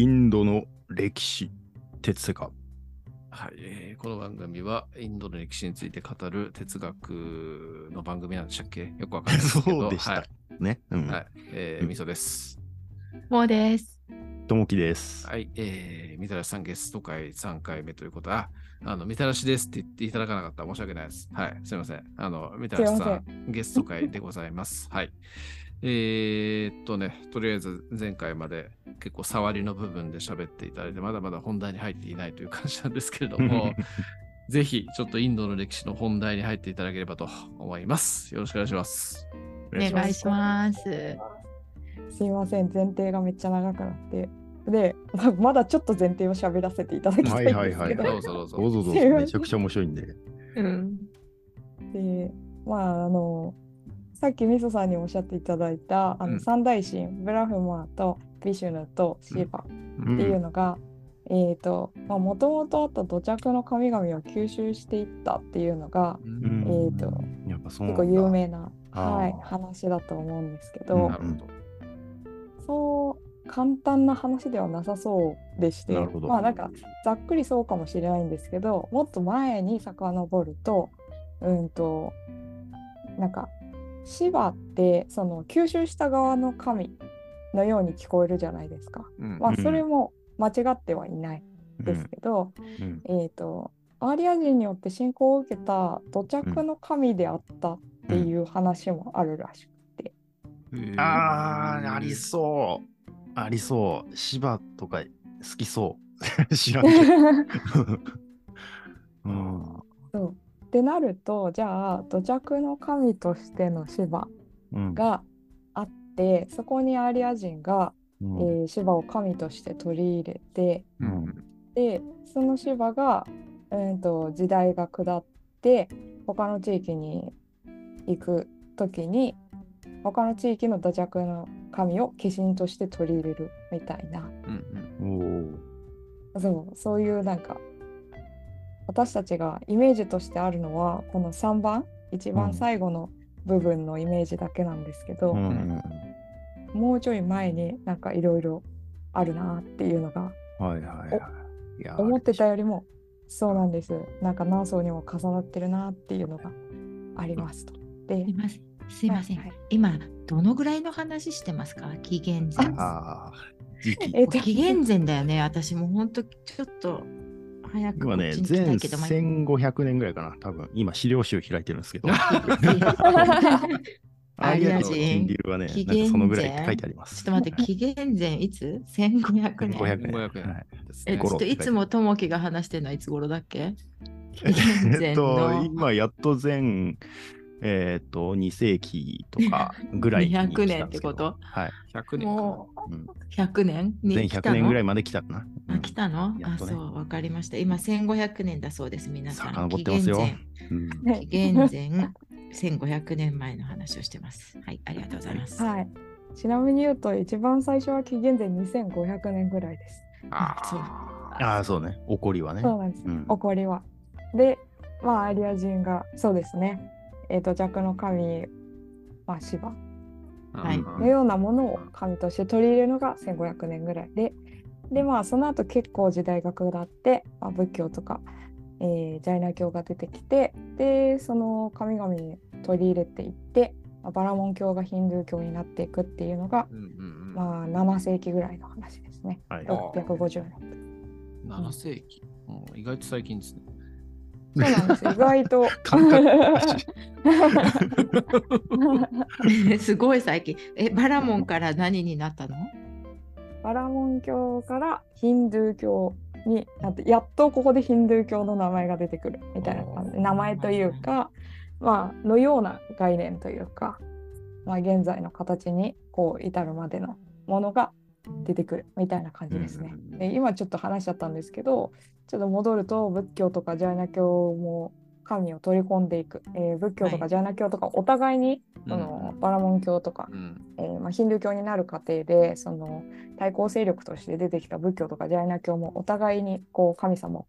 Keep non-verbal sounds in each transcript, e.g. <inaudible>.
インドの歴史哲世家はい、えーこの番組はインドの歴史について語る哲学の番組なんでしたっけ？よくわかんないですけど。<laughs> そうでしたはい。ね。うん。はい、えー、うんみそです。もうです。ともきです。はい、えー、みたらしさんゲスト会3回目ということは、あの、みたらしですって言っていただかなかったら申し訳ないです。はい、すいません。あの、みたらしさんゲスト会でございます。はい。えー、っとね、とりあえず前回まで結構触りの部分で喋っていただいて、まだまだ本題に入っていないという感じなんですけれども、<laughs> ぜひちょっとインドの歴史の本題に入っていただければと思います。よろしくお願いします。お願いします。すいません、前提がめっちゃ長くなって。で、ま <laughs> まだちょっと前提を喋らせていただきたいんですけど、はいはいはいどうぞどうぞ。どうぞどうぞ。めちゃくちゃ面白いんで。うん。で、まあ、あの、さっきみそさんにおっしゃっていただいた、あの、うん。三大神、ブラフマーとビシュヌとシバうん。っていうのが、えっ、と、まあ、もともとあった土着の神々を吸収していったっていうのが、うん。えーとやっぱそうな結構有名な、はい、話だと思うんですけうん。ど。そう簡単な話ではなさそうでしてまあなんかざっくりそうかもしれないんですけどもっと前に遡るとうんとなんかシバってその吸収した側の神のように聞こえるじゃないですか。うんまあうんそれも間違ってはいないですけど、うんえっ、とアーリア人によって信仰を受けた土着の神であったっていう話もあるらしくて。あー、ありそう。ありそう。芝とか好きそう。<laughs> 知らんけど。<laughs> うんそうってなるとじゃあ土着の神としてのシバうん。があってそこにアーリア人が、うん。えーシバを神として取り入れてうん。でそのシバが、うん、と時代が下って他の地域に行く時に他の地域の土着の神を化身として取り入れるみたいな。うん。おー。そうそういうなんか私たちがイメージとしてあるのはこの3番一番最後の部分のイメージだけなんですけど、うんもうちょい前になんかいろいろあるなっていうのがはいはいはい。いや思ってたよりもそうなんですなんか何層にも重なってるなっていうのがありますと。ですいません。すいません。はいはい今、どのぐらいの話してますか？紀元前。えっと紀元前だよね。私も本当ちょっと早く今ね、全いけど、まあ1500年ぐらいかな。多分今、資料集開いてるんですけど。アリアの金人。流はね、そのぐらい書いてあります。ちょっと待って、紀元前いつ ?1500 年。1500年。1500はいねちょっといつもともきが話してるのはいつ頃だっけ紀元え前っと、の今やっと前、えっと、2世紀とかぐらいに来たんですけど。200年ってこと？はい。100年かもうんう100年に全100来たの？年ぐらいまで来たかな。あ、来たの、ねそう、わかりました。今、1500年だそうです、皆さん。遡ってますよ紀元前、紀元前1500年前の話をしてます。はい、ありがとうございます。はい、ちなみに言うと一番最初は紀元前2500年ぐらいです。あそうああ、そうね。起こりはね。そうなんです。うん起こりは。で、まあ、アリア人が、そうですね、えっ、と、弱の神、まあ、シバはいのようなものを神として取り入れるのが1500年ぐらいで、で、まあ、その後結構時代が下って、まあ、仏教とか、えージャイナ教が出てきて、で、その神々に取り入れていって、まあバラモン教がヒンドゥー教になっていくっていうのが、うんうんうんまあ、7世紀ぐらいの話ですね。はい。650年。7世紀、うん意外と最近ですね。そうなんです。意外と。<laughs> <laughs> すごい最近。え、バラモンから何になったの？バラモン教からヒンドゥー教になって、やっとここでヒンドゥー教の名前が出てくるみたいな感じで、名前というか、まあ、のような概念というか、まあ、現在の形にこう至るまでのものが出てくるみたいな感じですね。うんで今ちょっと話しちゃったんですけど、ちょっと戻ると仏教とかジャイナ教も神を取り込んでいく、えー仏教とはい。かジャイナ教とかお互いに、そのバラモン教とかうん。えーまあ、ヒンドゥー教になる過程でその対抗勢力として出てきた仏教とかジャイナ教もお互いにこう神様を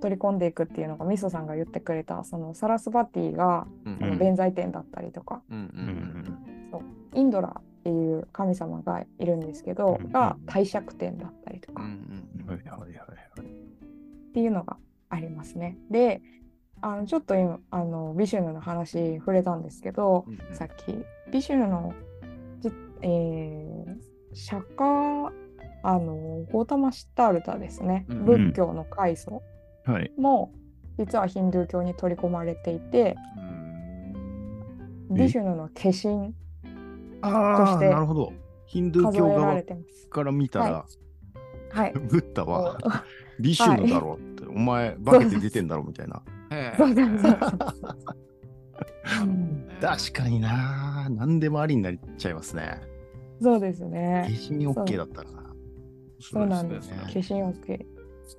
取り込んでいくっていうのがミソさんが言ってくれたそのサラスバティがうん。あの弁財天だったりとか、うんうんうんインドラっていう神様がいるんですけど、うん。が帝釈天だったりとか、うんうん。はいはいはいはい。っていうのがありますね。で、あのちょっと今あのビシュヌの話触れたんですけど、うんうんさっきビシュヌのじ、えー釈迦あのゴータマ・シッタールタですね、うん仏教の開祖はい。も実はヒンドゥー教に取り込まれていて、うんビシュヌの化身としてなるほど。ヒンドゥー教側。から見たら、はい。<laughs> ブッダはおビシュヌだろうって、お前化けて出てんだろみたいな。確かにな何でもありになっちゃいますね。そうです化ね。身 OK だったらな。そうなんです。ね化身 OK。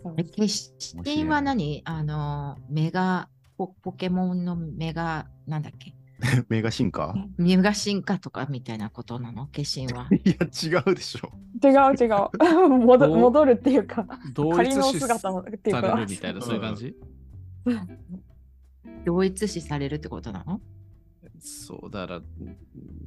そうえ決身は何？あの、メガポ、ポケモンのメガ、なんだっけ？<laughs> メガ進化？メガ進化とかみたいなことなの？化身は。<laughs> いや、違うでしょ。違う違う。<laughs> 戻戻るっていうか、同一仮の視姿をっていうされかるみたいな、そういう感じ？同一視されるってことなの？そう、だから、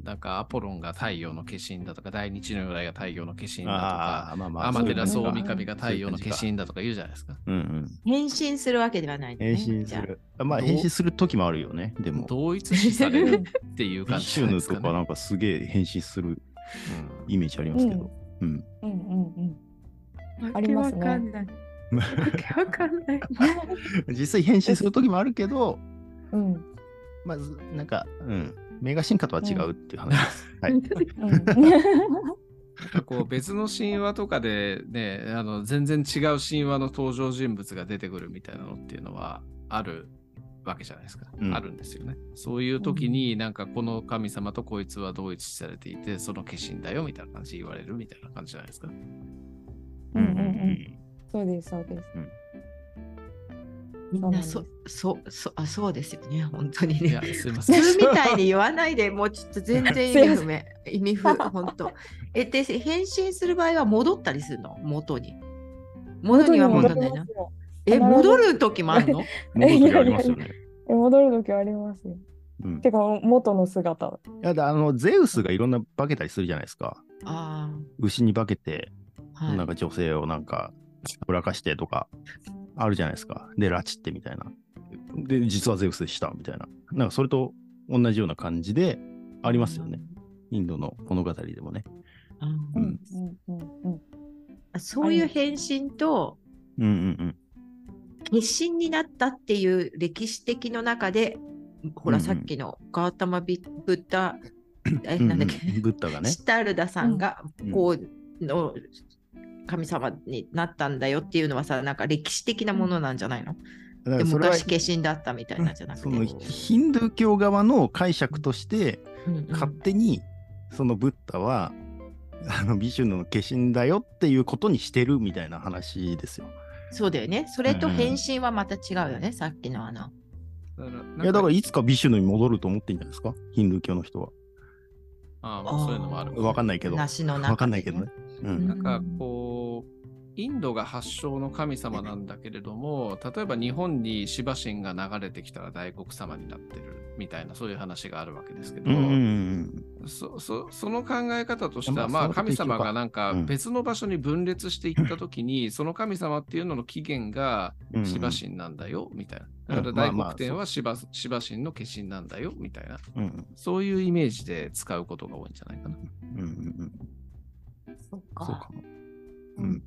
なんかアポロンが太陽の化身だとか、大日如来が太陽の化身だとか、ああ、まあまあ。アマテラそう総三上が太陽の化身だとか言うじゃないですか。うんうん。変身するわけではないのね、変身する。あまあ、変身する時もあるよね。でも、同一視されるっていう感じビシュヌじゃないですか、ね。とかなんかすげえ変身するうんイメージありますけど。うん。うんうんうん。ありますねわけわかんない。わけわかんない。<laughs> 実際変身する時もあるけど、うん。まず、なんか、うん。メガ進化とは違うっていう話です。<laughs> はい。<laughs> こう別の神話とかでね、あの全然違う神話の登場人物が出てくるみたいなのっていうのはあるわけじゃないですか。うんあるんですよね。そういう時になんかこの神様とこいつは同一視されていて、その化身だよみたいな感じで言われるみたいな感じじゃないですか。うんうんうん。そうです、そうです。みんなそそうそそあそうですよね、本当にね。、すいません。普通みたいに言わないで、もうちょっと全然意味不明。<laughs> 意味不明、本当。え、で、変身する場合は戻ったりするの？元に。元には戻らないなえ、戻る時もあるの？<laughs> 戻る時ありますよね。え <laughs> 戻る時はありますよ。うん。てか、元の姿。いやだあのゼウスがいろんな化けたりするじゃないですか。あ牛に化けて、あ、はい。なんか女性をなんか、ぶらかしてとか、あるじゃないですか。で、拉致ってみたいな。で、実はゼウスでしたみたいな。なんかそれと同じような感じでありますよね。インドの物語でもね。あー。ううんんうんうんうん。あそういう変身とうんうん化身になったっていう歴史的の中で、ほら、うんうんさっきのガータマビブッダ、え、うん。なんだっうんうんけ、ブッダがね。シタールダさんがうんこうの神様になったんだよっていうのはさ、なんか歴史的なものなんじゃないの、でだからそれは昔化身だったみたいなんじゃなくて。ヒンドゥー教側の解釈として、うんうん勝手にそのブッダは、あのビシュヌの化身だよっていうことにしてるみたいな話ですよ。そうだよね。それとうんうん変身はまた違うよね、さっきのあの。だからなんいやだからいつかビシュヌに戻ると思ってんじゃないですか？ヒンドゥー教の人は。ああまあそういうのもある。わかんないけど。梨の中でねわかんないけどね。うん。なんかこう、インドが発祥の神様なんだけれども、例えば日本にシバ神が流れてきたら大黒様になってるみたいな、そういう話があるわけですけど、うんうんそそその考え方としては、まあ神様がなんかうん別の場所に分裂していったときに、その神様っていうのの起源がうん。シバ神なんだよ、みたいな。だから大黒天はシバシバ神の化身なんだよ、みたいな。うんうんそういうイメージで使うことが多いんじゃないかな。うんうんうん。そっそうか。うん。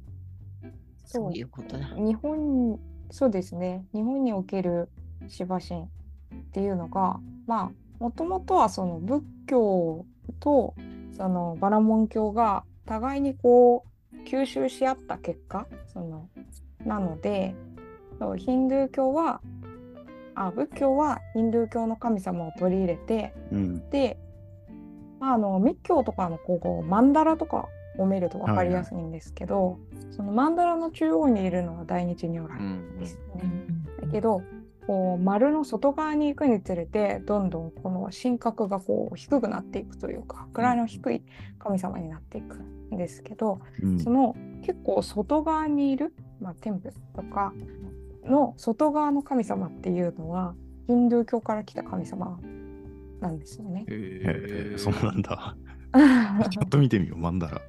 そういうことだ。日本そうですね日本におけるシバ神っていうのがまあもともとはその仏教とそのバラモン教が互いにこう吸収し合った結果そのなのでヒンドゥー教はあ仏教はヒンドゥー教の神様を取り入れてうん。で、まあ、あの密教とかのこうマンダラとかを見ると分かりやすいんですけど、そのマンダラの中央にいるのは大日如来うんですようね。んだけどこう丸の外側に行くにつれてどんどんこの神格がこう低くなっていくというか位の低い神様になっていくんですけど、うんその結構外側にいる、まあ、テンプルとかの外側の神様っていうのはヒンドゥー教から来た神様なんですよね。へへえ、そうなんだ。<laughs> ちょっと見てみよう、マンダラ。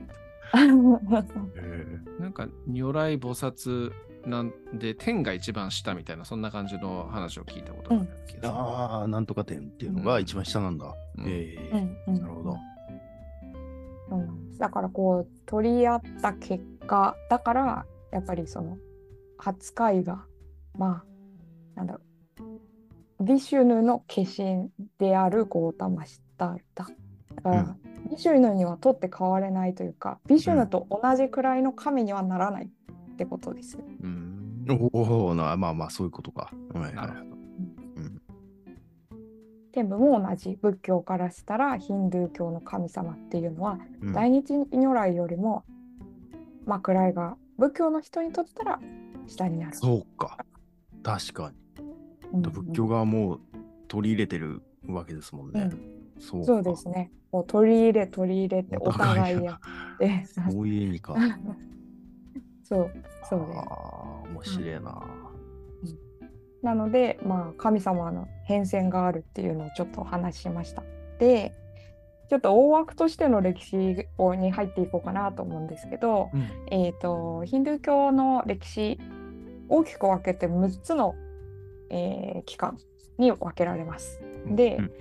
<laughs> へなんか如来菩薩なんで天が一番下みたいなそんな感じの話を聞いたことがある気がする。ああ、なんとか点っていうのが一番下なんだ。うんえうえんうんなるほど。そうなんだからこう取り合った結果だからやっぱりその扱いがまあなんだろうビシュヌの化身であるゴータマシタルタだから、ビシュヌには取って代われないというかビシュヌと同じくらいの神にはならないってことですよ。うんおおな、まあまあ、そういうことか。はいはなるほど。天部も同じ仏教からしたらヒンドゥー教の神様っていうのは、い。うん大日如来よりもまあ位が仏教の人にとったら下になる。そうか。確かうんに。仏教側も取り入れてるわけですもんね。うんそうかそうですね。こう取り入れ取り入れておお互いやって。<laughs> そういう意味か。<laughs> そうそうです。ああ、面白いな。なので、まあ、神様の変遷があるっていうのをちょっとお話ししました。で、ちょっと大枠としての歴史をに入っていこうかなと思うんですけど、うんえー、とヒンドゥー教の歴史大きく分けて6つの、えー期間に分けられます。で、うん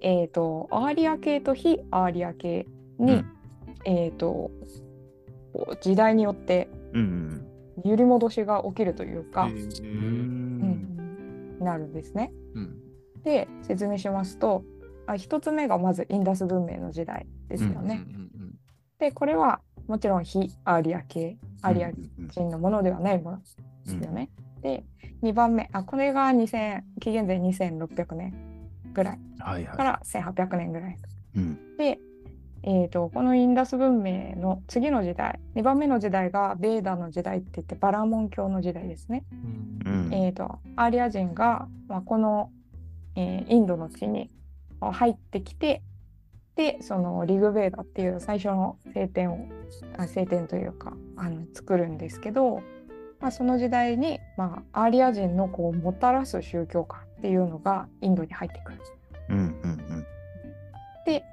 えー、とアーリア系と非アーリア系に、うんえー、と時代によってうん揺り戻しが起きるというか。なるんですね。うんで説明しますとあ1つ目がまずインダス文明の時代ですよね。でこれはもちろん非アーリア系アーリア人のものではないものですよね。で2番目あこれが2000紀元前2600年ぐらいはいはから1800年ぐらい。い。うん。で、えー、とこのインダス文明の次の時代2番目の時代がベーダの時代って言ってバラモン教の時代ですね。うんうん。えー、とアーリア人が、まあ、この、えーインドの地にあ入ってきてでそのリグベーダっていう最初の聖典をあ聖典というかあの作るんですけど、まあ、その時代に、まあ、アーリア人のこうもたらす宗教観っていうのがインドに入ってくる。うんうんで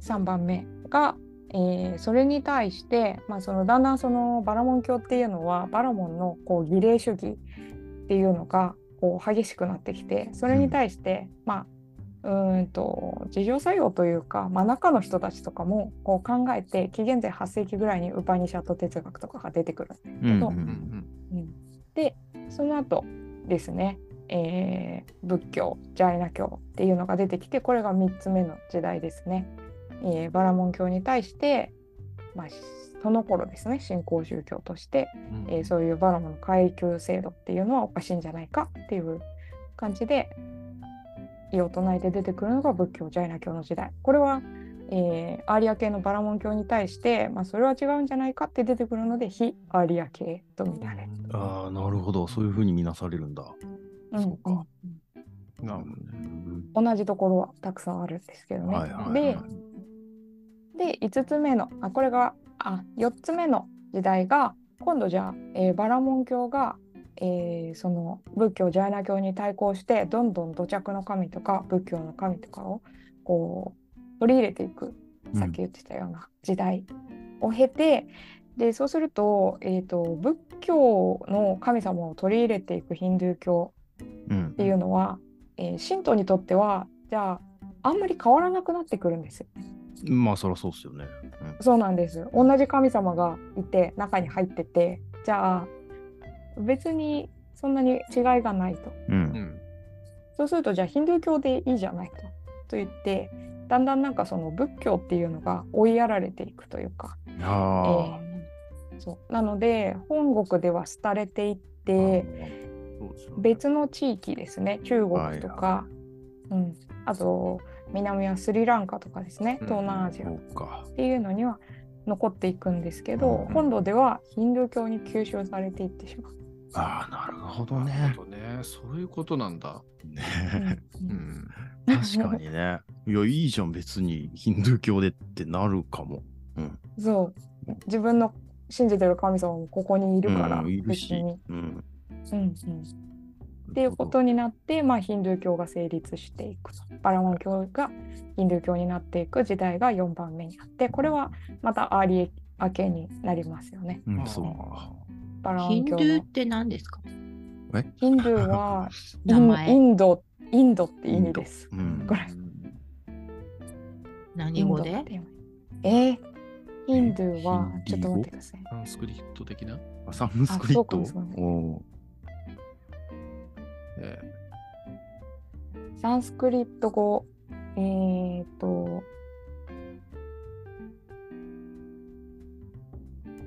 3番目が、えーそれに対して、まあ、そのだんだんそのバラモン教っていうのはバラモンのこう儀礼主義っていうのがこう激しくなってきてそれに対して、まあうーんと自浄作用というか、まあ、中の人たちとかもこう考えて紀元前8世紀ぐらいにウパニシャット哲学とかが出てくる。うん。うんうそううんんうんでその後ですね、えー仏教ジャイナ教っていうのが出てきてこれが3つ目の時代ですね。えーバラモン教に対して、まあ、その頃ですね新興宗教として、うんえーそういうバラモンの階級制度っていうのはおかしいんじゃないかっていう感じで異を唱えて出てくるのが仏教ジャイナ教の時代。これはえーアーリア系のバラモン教に対して、まあ、それは違うんじゃないかって出てくるので非アーリア系と見られる。ああ、なるほど。そういうふうに見なされるんだ。うんそうかうんなるほどね。同じところはたくさんあるんですけどね。はいはいはい。でで5つ目のあこれがあ4つ目の時代が今度じゃあ、えーバラモン教が、えーその仏教ジャイナ教に対抗してどんどん土着の神とか仏教の神とかをこう取り入れていく。うん。さっき言ってたような時代を経て、でそうすると,、えー、と仏教の神様を取り入れていくヒンドゥー教うんっていうのは、えー神道にとってはじゃああんまり変わらなくなってくるんですよ。まあ、そりゃそうですよね。そうなんです。同じ神様がいて中に入っててじゃあ別にそんなに違いがないと。うん。ううんんそうするとじゃあヒンドゥー教でいいじゃないと。と言ってだんだんなんかその仏教っていうのが追いやられていくというか。あえーそうなので本国では廃れていっあ。て別の地域ですね中国とか、うん、あと南はスリランカとかですねうん東南アジア。っていうのには残っていくんですけど、うん本土ではヒンドゥー教に吸収されていってしまう。ああ、なるほどなねる。ほどね。そういうことなんだ。ねうんうん。確かにね。いや、いいじゃん、別にヒンドゥー教でってなるかも。うん。そう自分の信じてる神様もここにいるから、うんいるし別に。うん。うんうん。っていうことになって、まあ、ヒンドゥー教が成立していくと。バラモン教がヒンドゥー教になっていく時代が4番目にあって、これはまたアーリー明けになりますよね。うん、そう。か。バラモヒンン教のドゥーって何ですか？ヒンドゥーは <laughs> イ名ンイ前ンド、インドって意味です。うん。これ。何語で？インドって意味。え？ーヒンドゥーは？ちょっと待ってください。サンスクリット的な、あサンスクリット？サンスクリット語、えーっと、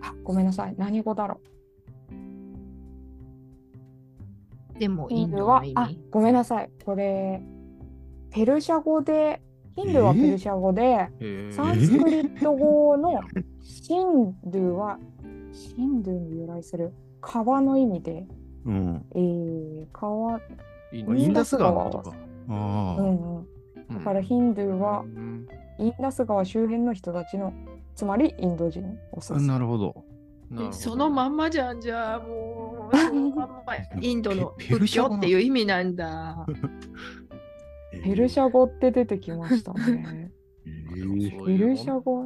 あ、ごめんなさい。何語だろう。でもインヒンドはあ味、ごめんなさい。これ、ペルシャ語で、ヒンドゥーはペルシャ語で、ーえーサンスクリット語のシンドゥーは、シンドゥーに由来する川の意味で、うん。えー、川、イインダス川のことか。あうあ。んうん。だからヒンドゥーはうんインダス川周辺の人たちの、つまりインド人を指す。なるほど。なるほどそのまんまじゃんじゃあもうそのまんまインドのペペル仏シャ語な教っていう意味なんだ。<laughs> ペルシャ語って出てきましたね。ペルシャ語、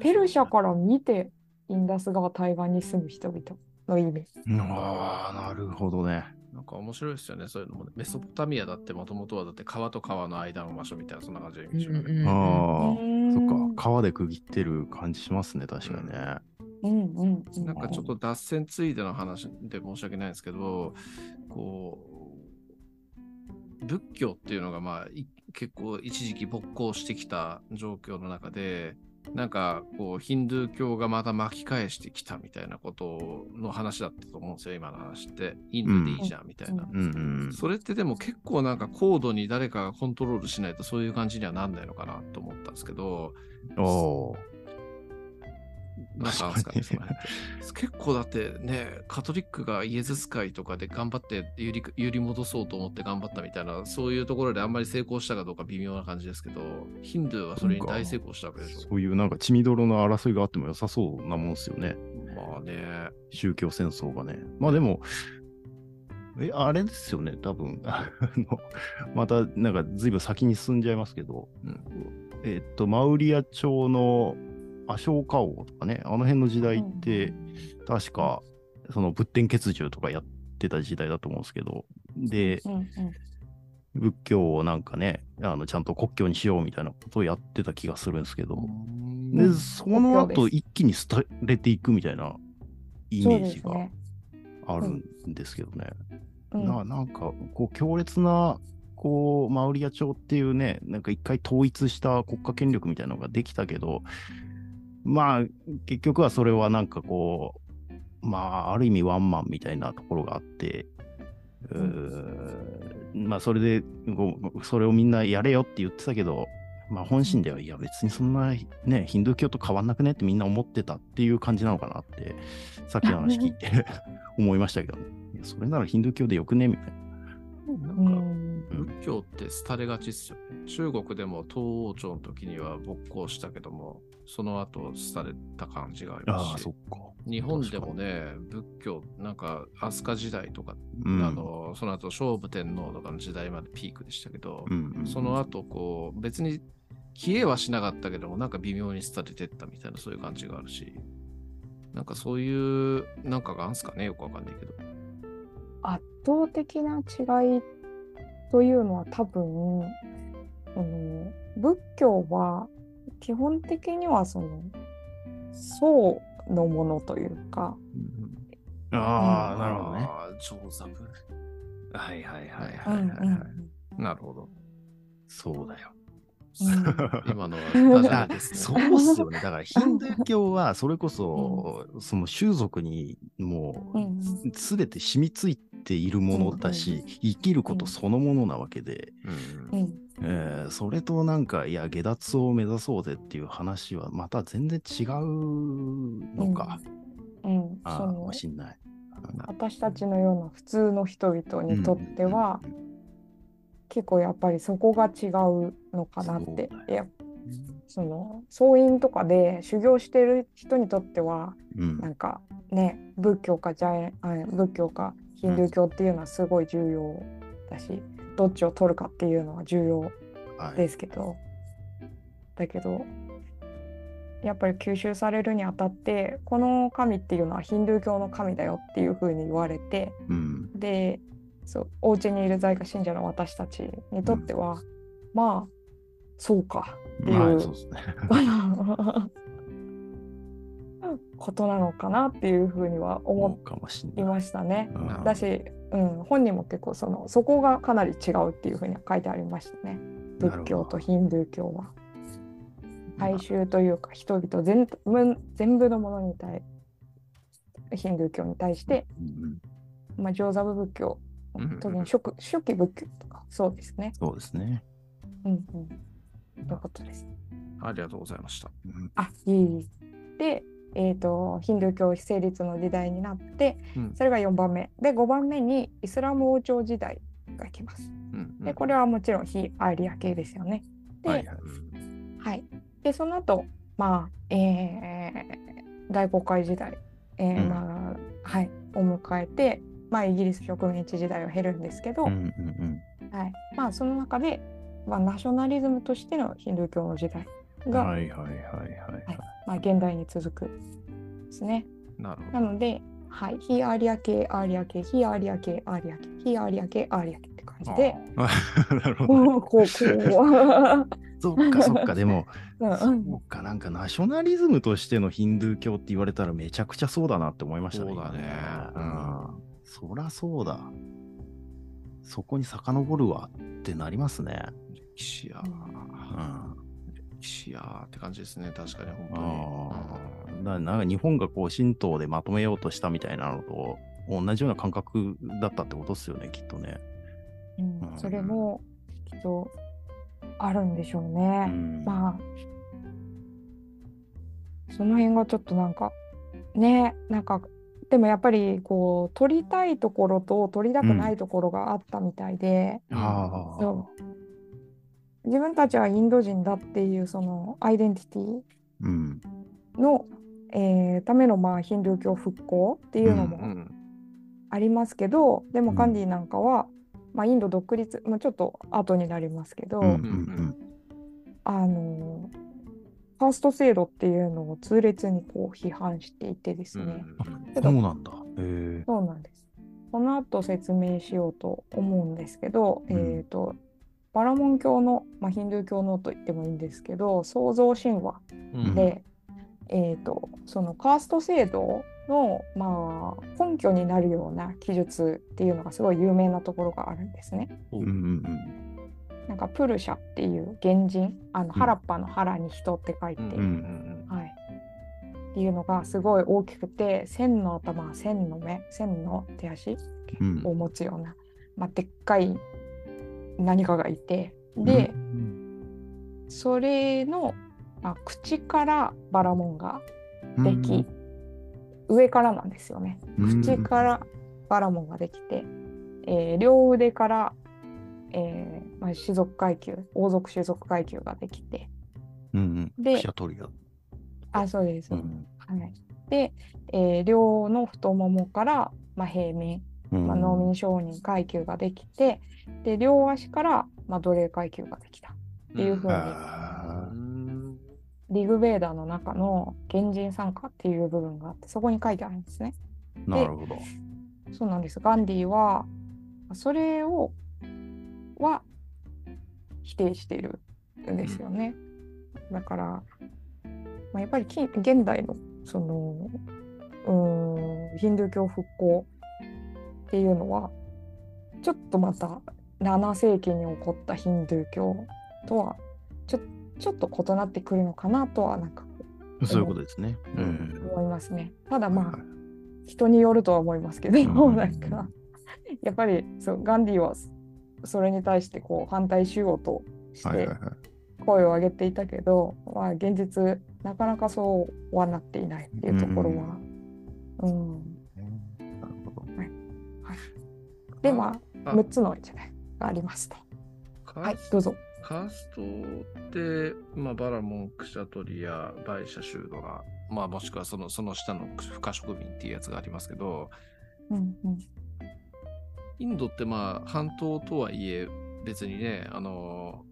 ペルシャから見てインダス川対岸に住む人々の意味。ああ、なるほどね。なんか面白いですよね、そういうのもね。メソポタミアだってもともとはだって川と川の間の場所みたいな、そんな感じでうんしょうね。うんうんああ、そっうんか。川で区切ってる感じしますね、確かにね。うんうんうん。なんかちょっと脱線ついでの話で申し訳ないんですけど、こう、仏教っていうのがまあい結構一時期勃興してきた状況の中で、なんかこうヒンドゥー教がまた巻き返してきたみたいなことの話だったと思うんですよ、今の話って。インドでいいじゃんみたいな。ううんうん。それってでも結構なんか高度に誰かがコントロールしないとそういう感じにはなんないのかなと思ったんですけど、なんかあるんですかね、<laughs> 結構だってね、カトリックがイエズス会とかで頑張って揺り揺り戻そうと思って頑張ったみたいな、そういうところであんまり成功したかどうか微妙な感じですけど、ヒンドゥーはそれに大成功したわけでしょ。そういうなんか血みどろの争いがあっても良さそうなもんですよね。まあね、宗教戦争がね。まあでも、え、あれですよね、多分。<laughs> またなんか随分先に進んじゃいますけど、うんえっと、マウリア朝のアショーカ王とかね、あの辺の時代って、確か、その仏典血獣とかやってた時代だと思うんですけど、で、うんうん仏教をなんかね、あのちゃんと国教にしようみたいなことをやってた気がするんですけど、で、うん。その後一気に廃れていくみたいなイメージが。あるんですけどね。うん。ななんか、こう、強烈な、こう、マウリア朝っていうね、なんか一回統一した国家権力みたいなのができたけど、まあ、結局はそれはなんかこう、まあ、ある意味ワンマンみたいなところがあって、まあ、それでそれをみんなやれよって言ってたけど、まあ、本心では、いや、別にそんな、ね、ヒンドゥー教と変わんなくねってみんな思ってたっていう感じなのかなって、さっきの話聞いて <laughs> 思いましたけどね。いやそれならヒンドゥー教でよくねみたいな。うなんかん仏教って廃れがちっすよね。中国でも東王朝の時には勃興したけども、その後廃れた感じがありますし。ああ、そっか。日本でもね、仏教、なんか飛鳥時代とか、うんあのその後聖武天皇とかの時代までピークでしたけど、うんうんその後こう別に消えはしなかったけども、なんか微妙に廃れてったみたいなそういう感じがあるし、なんかそういうなんかがあるんすかね、よくわかんないけど。圧倒的な違いというのは多分あの仏教は基本的にはその僧のものというかああ、なるほどね。あー。上座部。はいはいはいうんはいはい、はいなるほど。そうだよ。<laughs> 今のは。そうっすよね。だからヒンドゥー教はそれこそ、その種族にもううんすべて染みついているものだし、生きることそのものなわけで、うんそれとなんか、いや、下脱を目指そうぜっていう話はまた全然違うのか。うん。ああ、かもしんない。私たちのような普通の人々にとっては、うんうんうん結構やっぱりそこが違うのかなって。いやその僧院とかで修行してる人にとってはうん。なんかね仏教かジャイあ仏教かヒンドゥー教っていうのはすごい重要だし、どっちを取るかっていうのは重要はいですけど、だけどやっぱり吸収されるにあたってこの神っていうのはヒンドゥー教の神だよっていうふうに言われてうん。でそうお家にいる在家信者の私たちにとっては、まあそうかっていう、はい、そうですね。<laughs> ことなのかなっていうふうには思い。いましたね。うんだし、うん、本人も結構そのそこがかなり違うっていうふうには書いてありましたね。仏教とヒンドゥー教は。大衆というか人々全部全部のものに対ヒンドゥー教に対して、うんまあ、上座部仏教うん特に初期初期仏教とかそうですね。そうですね。うんうん。ということです。ありがとうございました。うんあいえいえ。で、えー、とヒンドゥー教成立の時代になってうんそれが4番目で5番目にイスラム王朝時代が来ます。うんでこれはもちろん非アーリア系ですよね。で,、はいはい。はい、でその後まあ、えー大航海時代、えーうんまあはい、を迎えて、まあ、イギリス植民地時代を経るんですけど、うんうんはいまあ、その中で、まあ、ナショナリズムとしてのヒンドゥー教の時代うん。が、はいはいはいはいはいまあ、現代に続くですね。なるほなので、はい、非アーリア系、アーリア系、非アーリア系、アーリア系、非アーリア系、アーリア系って感じど。で、<laughs> なるほどね。こう、こう、<laughs> そっかそっか、でも、<laughs> うんそううんか、なんかナショナリズムとしてのヒンドゥー教って言われたらめちゃくちゃそうだなって思いましたね。そうだね今うん。そらそうだ。そこに遡るわってなりますね。歴史や、うん。歴史やって感じですね。確かに本当あに。なんか日本がこう神道でまとめようとしたみたいなのと同じような感覚だったってことですよね、きっとね。うんうんそれもきっとあるんでしょううね。ん。まあ、その辺がちょっとなんか、ね、なんか、でもやっぱりこう、取りたいところと取りたくないところがあったみたいで、ああ。そう自分たちはインド人だっていうそのアイデンティティうん。の、えーためのまあヒンドゥー教復興っていうのもうんありますけど、でもうんガンディなんかは、まあ、インド独立、まあ、ちょっと後になりますけど、うんうんあのファースト制度っていうのを痛烈にこう批判していてですうんね、うん。そうなんだ。そうなんです。この後説明しようと思うんですけど、うん。えっ、とバラモン教の、まあ、ヒンドゥー教のと言ってもいいんですけど創造神話うん。で、えー、とそのカースト制度の、まあ、根拠になるような記述っていうのがすごい有名なところがあるんですね。うん。うんなんかプルシャっていう原人あの原っぱの原に人って書いて、うんうんはい、っていうのがすごい大きくて千の頭千の目千の手足うん。を持つような、まあ、でっかい何かがいてで、それの、まあ、口からバラモンができ、上からなんですよね。うん口からバラモンができて、えー両腕から、えーまあ、種族階級王族種族階級ができて。うんうん。で。あそうです、うんはい、で、えー両の太ももから、まあ、平面、うんまあ、農民商人階級ができてで両足から、まあ、奴隷階級ができた。っていうふうに、んリグベーダーの中の原人参加っていう部分があってそこに書いてあるんですね。ーなるほど。そうなんです。ガンディはそれをは否定しているんですよね。だから、まあ、やっぱりき現代のそのうーんヒンドゥー教復興っていうのはちょっとまた7世紀に起こったヒンドゥー教とはちょちょっと異なってくるのかなとはなんかそういうことですね。ううんん。思いますね。ただまあ人によるとは思いますけど、うん <laughs> なんかやっぱりそうガンディはそれに対してこう反対しようとして。声を上げていたけど、まあ、現実なかなかそうはなっていないっていうところは。うんなるほど。でまああ6つのじゃないがありますと。はいどうぞ。カーストって、まあ、バラモン、クシャトリア、バイシャ、シュードラ、まあ、もしくはそのその下の不可植民っていうやつがありますけど、うんうんインドってまあ半島とはいえ別にね、あの、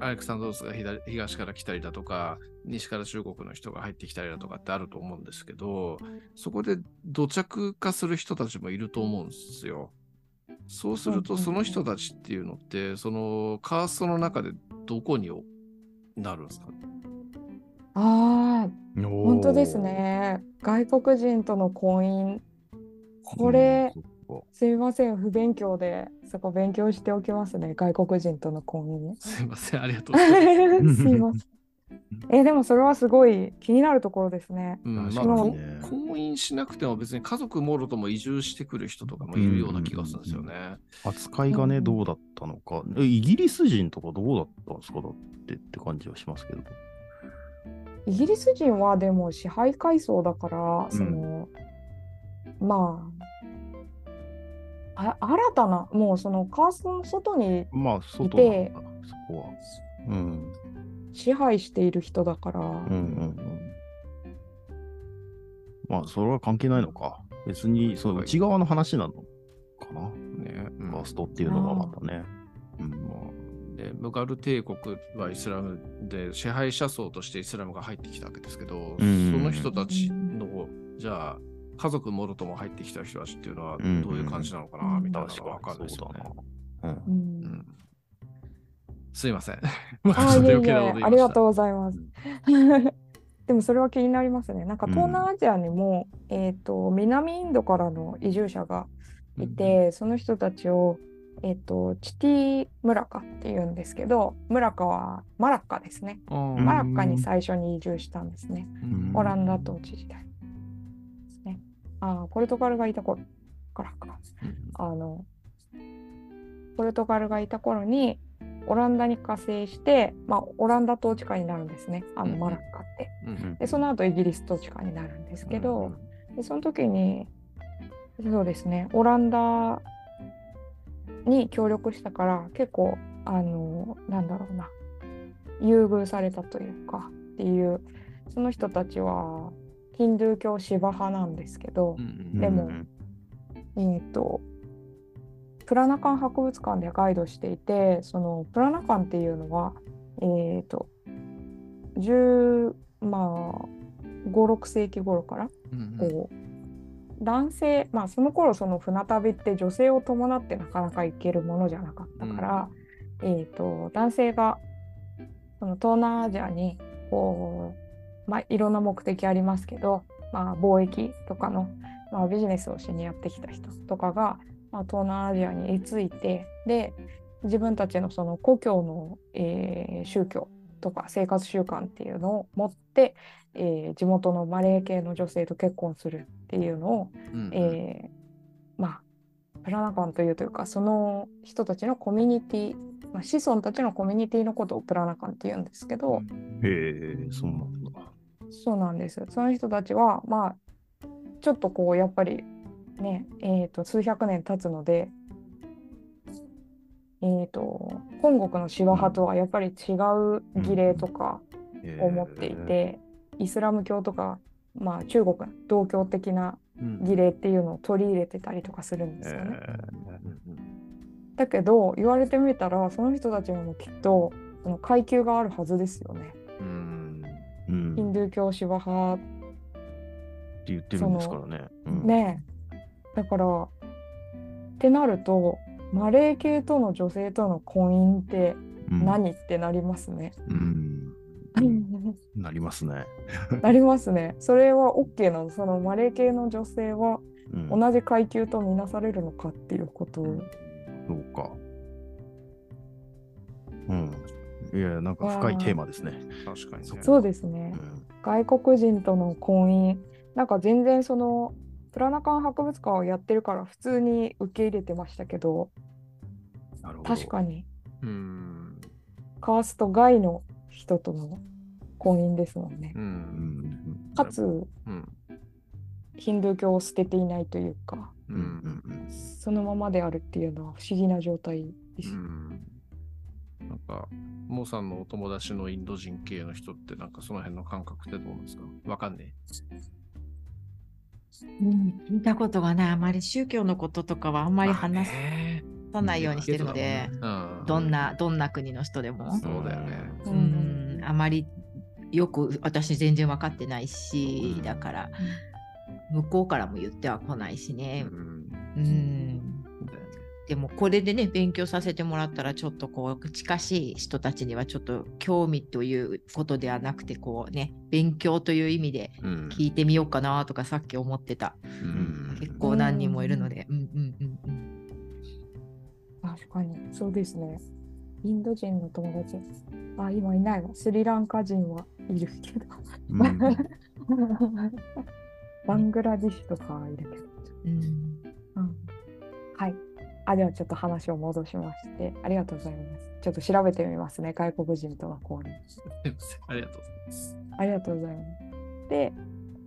アレクサンドロスが左東から来たりだとか、西から中国の人が入ってきたりだとかってあると思うんですけど、そこで土着化する人たちもいると思うんですよ。そうすると、その人たちっていうのって、そのカーストの中でどこになるんですか？ああ、本本当です。ね。外国人との婚姻。これ、すいません、不勉強で、そこ勉強しておきますね。外国人との婚すいません、ありがとうございます。姻。<laughs> すいません。え、でもそれはすごい気になるところですね。うんまあ、婚姻しなくても別に家族もろとも移住してくる人とかもいるような気がするんですよね。扱いがね、うんどうだったのか。えイギリス人とかどうだったんですか？だってって感じはしますけど。イギリス人はでも支配階層だから、その、まあ、あ新たな、もうそのカーストの外にまあ、外いてなんだ、そこは。うん。支配している人だから、うんうんうん。まあ、それは関係ないのか。別に、その内側の話なのかな。ねーストっていうのはまたね。うん、までムガル帝国はイスラムで支配者層としてイスラムが入ってきたわけですけど、うんその人たちの、じゃあ家族もろとも入ってきた人たちっていうのはどういう感じなのかな、うんみたいあ、なのがわかるんですよね。うん。ううんんすいません。<laughs> まあちょっといえいえ余計なこと言いましたありがとうございます。<laughs> でもそれは気になりますね。なんか東南アジアにも、えっ、と南インドからの移住者がいて、その人たちをえっ、とチティムラカっていうんですけど、ムラカはマラッカですね。うんマラッカに最初に移住したんですね。うんオランダ統治時代ですね。ああ、ポルトガルがいた頃からか。あの、ポルトガルがいた頃に、オランダに加勢して、まあ、オランダ統治下になるんですね、あうんうん。のマラッカって。うんで、その後イギリス統治下になるんですけど、でその時に、そうですね、オランダに協力したから、結構、あの、なんだろうな、優遇されたというか、っていう、その人たちは、ヒンドゥー教シバ派なんですけどう、んでもうんえー、とプラナカン博物館でガイドしていてそのプラナカンっていうのはえっ、と10まあ56世紀頃からうんこう男性まあその頃その船旅って女性を伴ってなかなか行けるものじゃなかったから、えー、と男性がその東南アジアにこう、まあ、いろんな目的ありますけど、まあ、貿易とかの、まあ、ビジネスをしにやってきた人とかが、まあ、東南アジアに居ついてで自分たちのその故郷の、えー宗教とか生活習慣っていうのを持って、えー地元のマレー系の女性と結婚するっていうのを、うんえーまあプラナカンというというかその人たちのコミュニティ、まあ、子孫たちのコミュニティのことをプラナカンって言うんですけど、へえ、そうなんだ。そうなんです。その人たちはまあちょっとこうやっぱりねえー、と数百年経つのでえー、と本国のシワ派とはやっぱり違う儀礼とかを持っていて、イスラム教とか、まあ、中国の道教的なうん。儀礼っていうのを取り入れてたりとかするんですよね。えだけど言われてみたらその人たちにもきっとその階級があるはずですよね。うん。ーうん。ヒンドゥー教シワ派って言ってるんですからね。うん。ね。えだからってなるとマレー系との女性との婚姻ってうん何、ってなりますね。うん。<laughs> なりますね。なりますね。それは OK なのそのマレー系の女性はうん同じ階級とみなされるのかっていうことを。そうか。うん。いや、なんか深いテーマですね。確かにね。そうですねう。ん外国人との婚姻なんか全然そのプラナカン博物館をやってるから普通に受け入れてましたけどなるほど。確かにうん。カースト外の人との婚姻ですもんねう。。うんん。かつうん。ヒンドゥー教を捨てていないというかううんん。うん。そのままであるっていうのは不思議な状態です。うんなんか、モーさんのお友達のインド人系の人って、なんかその辺の感覚ってどうなんですか？わかんねうん聞いたことがない。あまり宗教のこととかはあんまり話ねさないようにしてるので、うんどんな、どんな国の人でも。そうだよね。ううんん、あまりよく私全然分かってないし、うんだから向こうからも言っては来ないしね。うんうん。でもこれでね勉強させてもらったらちょっとこう近しい人たちにはちょっと興味ということではなくてこうね勉強という意味でうん聞いてみようかなとかさっき思ってた。うん結構何人もいるので。うんうんうんうん。確かに、そうですね。インド人の友達。あ、今いないわ。スリランカ人はいるけど。うん <laughs> バングラディッシュとかはいるけど。うん。あ、ではちょっと話を戻しまして、ありがとうございます。ちょっと調べてみますね、外国人との交流。<laughs> ありがとうございます。ありがとうございます。で、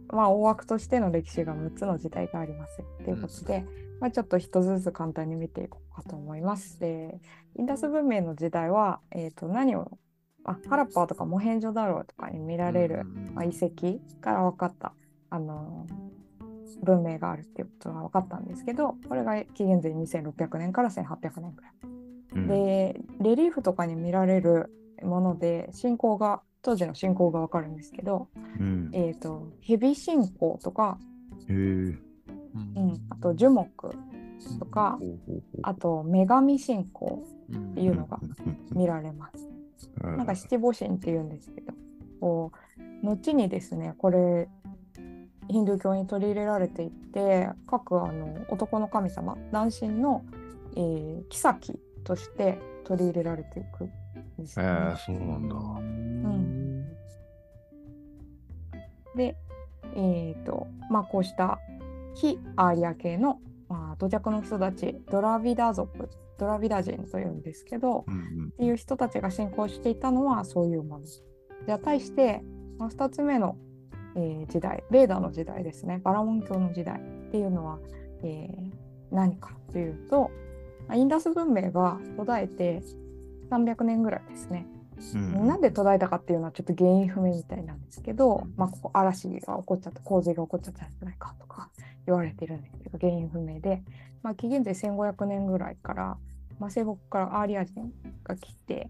まあ、大枠としての歴史が6つの時代がありますということで、まあ、ちょっと一つずつ簡単に見ていこうかと思います。で、インダス文明の時代は、えー、と何をあハラッパーとかモヘンジョダローとかに見られる、うんまあ、遺跡から分かった、あのー文明があるっていうことが分かったんですけどこれが紀元前2600年から1800年くらい。うん。でレリーフとかに見られるもので信仰が当時の信仰が分かるんですけど、うん。えー、と蛇信仰とか、へえうん。うん、あと樹木とかあと女神信仰うん。っていうのがうん見られます。うんなんか七五神っていうんですけど、こう後にですね、これヒンドゥー教に取り入れられていって、各あの男の神様、男神の、えー、妃として取り入れられていくんですね、えそうなんだ。んで、えーとまあ、こうした非アーリア系の、まあ、土着の人たち、ドラビダ族、ドラビダ人というんですけど、うんっていう人たちが信仰していたのはそういうもの。じゃあ対して、まあ、2つ目の、えー時代、ベーダの時代ですね、バラモン教の時代っていうのは、えー何かというと、まあインダス文明が途絶えて300年ぐらいですね。うんなんで途絶えたかっていうのはちょっと原因不明みたいなんですけど、まあ、ここ嵐が起こっちゃった洪水が起こっちゃったんじゃないかとか言われてるんですけど原因不明で、まあ、紀元前1500年ぐらいから、まあ、西北からアーリア人が来て